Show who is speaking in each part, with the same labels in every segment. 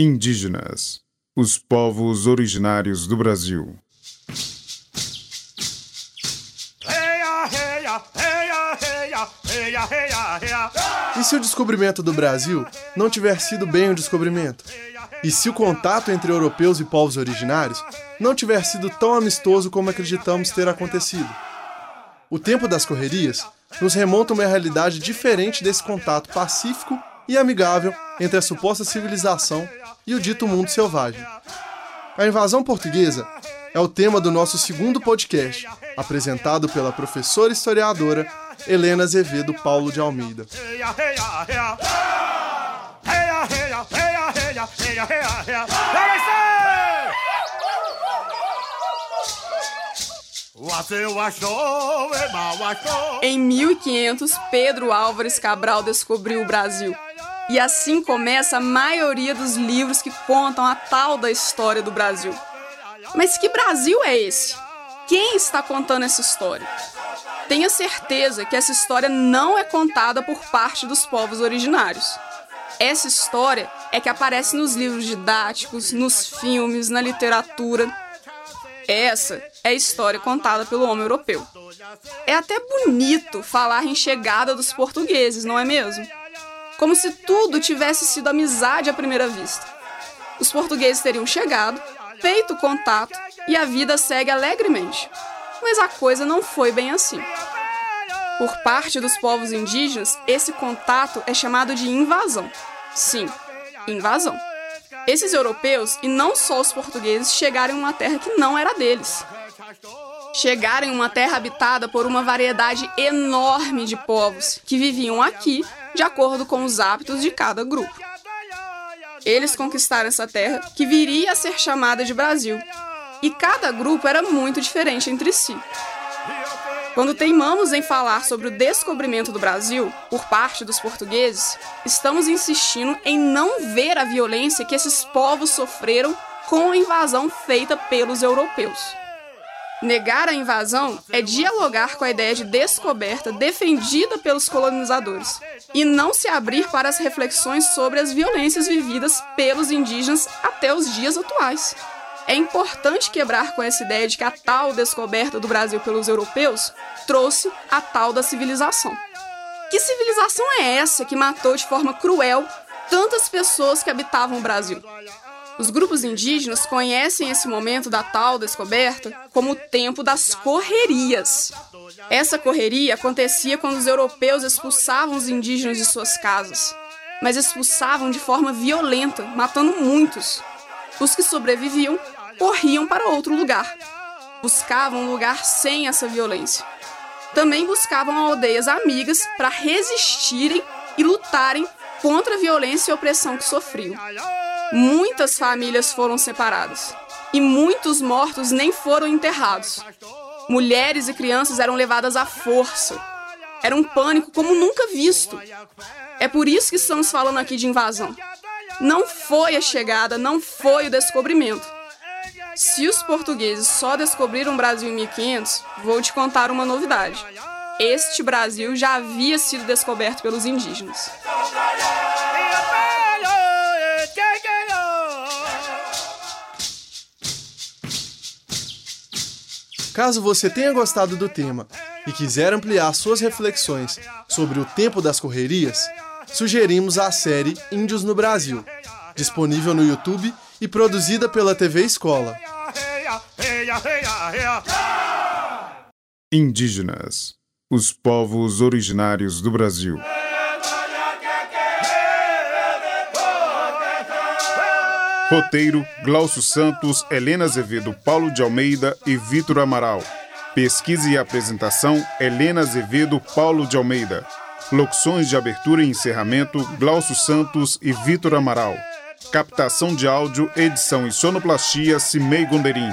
Speaker 1: Indígenas, os povos originários do Brasil.
Speaker 2: E se o descobrimento do Brasil não tiver sido bem um descobrimento? E se o contato entre europeus e povos originários não tiver sido tão amistoso como acreditamos ter acontecido? O tempo das correrias nos remonta a uma realidade diferente desse contato pacífico e amigável entre a suposta civilização e o dito mundo selvagem. A invasão portuguesa é o tema do nosso segundo podcast, apresentado pela professora historiadora Helena Azevedo Paulo de Almeida.
Speaker 3: Em 1500, Pedro Álvares Cabral descobriu o Brasil. E assim começa a maioria dos livros que contam a tal da história do Brasil. Mas que Brasil é esse? Quem está contando essa história? Tenha certeza que essa história não é contada por parte dos povos originários. Essa história é que aparece nos livros didáticos, nos filmes, na literatura essa é a história contada pelo homem europeu. É até bonito falar em chegada dos portugueses, não é mesmo? Como se tudo tivesse sido amizade à primeira vista. Os portugueses teriam chegado, feito contato e a vida segue alegremente. Mas a coisa não foi bem assim. Por parte dos povos indígenas, esse contato é chamado de invasão. Sim, invasão. Esses europeus, e não só os portugueses, chegaram em uma terra que não era deles. Chegaram em uma terra habitada por uma variedade enorme de povos que viviam aqui de acordo com os hábitos de cada grupo. Eles conquistaram essa terra que viria a ser chamada de Brasil, e cada grupo era muito diferente entre si. Quando teimamos em falar sobre o descobrimento do Brasil por parte dos portugueses, estamos insistindo em não ver a violência que esses povos sofreram com a invasão feita pelos europeus. Negar a invasão é dialogar com a ideia de descoberta defendida pelos colonizadores e não se abrir para as reflexões sobre as violências vividas pelos indígenas até os dias atuais. É importante quebrar com essa ideia de que a tal descoberta do Brasil pelos europeus trouxe a tal da civilização. Que civilização é essa que matou de forma cruel tantas pessoas que habitavam o Brasil? Os grupos indígenas conhecem esse momento da tal descoberta como o tempo das correrias. Essa correria acontecia quando os europeus expulsavam os indígenas de suas casas, mas expulsavam de forma violenta, matando muitos. Os que sobreviviam corriam para outro lugar. Buscavam um lugar sem essa violência. Também buscavam aldeias amigas para resistirem e lutarem contra a violência e opressão que sofriam. Muitas famílias foram separadas e muitos mortos nem foram enterrados. Mulheres e crianças eram levadas à força. Era um pânico como nunca visto. É por isso que estamos falando aqui de invasão. Não foi a chegada, não foi o descobrimento. Se os portugueses só descobriram o Brasil em 1500, vou te contar uma novidade. Este Brasil já havia sido descoberto pelos indígenas.
Speaker 2: Caso você tenha gostado do tema e quiser ampliar suas reflexões sobre o tempo das correrias, sugerimos a série Índios no Brasil, disponível no YouTube e produzida pela TV Escola.
Speaker 1: Indígenas, os povos originários do Brasil. Roteiro: Glaucio Santos, Helena Azevedo, Paulo de Almeida e Vitor Amaral. Pesquisa e apresentação: Helena Azevedo, Paulo de Almeida. Locuções de abertura e encerramento: Glaucio Santos e Vitor Amaral. Captação de áudio, edição e sonoplastia Cimei Gonderim.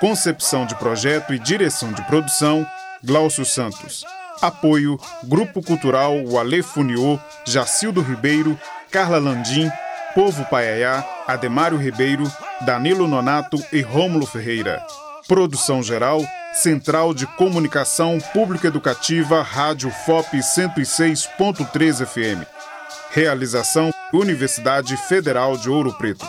Speaker 1: Concepção de projeto e direção de produção Glaucio Santos. Apoio Grupo Cultural Wale Funiô, Jacildo Ribeiro, Carla Landim, Povo Paiaiá, Ademário Ribeiro, Danilo Nonato e Rômulo Ferreira. Produção geral Central de Comunicação Pública Educativa Rádio FOP 106.3 FM. Realização Universidade Federal de Ouro Preto.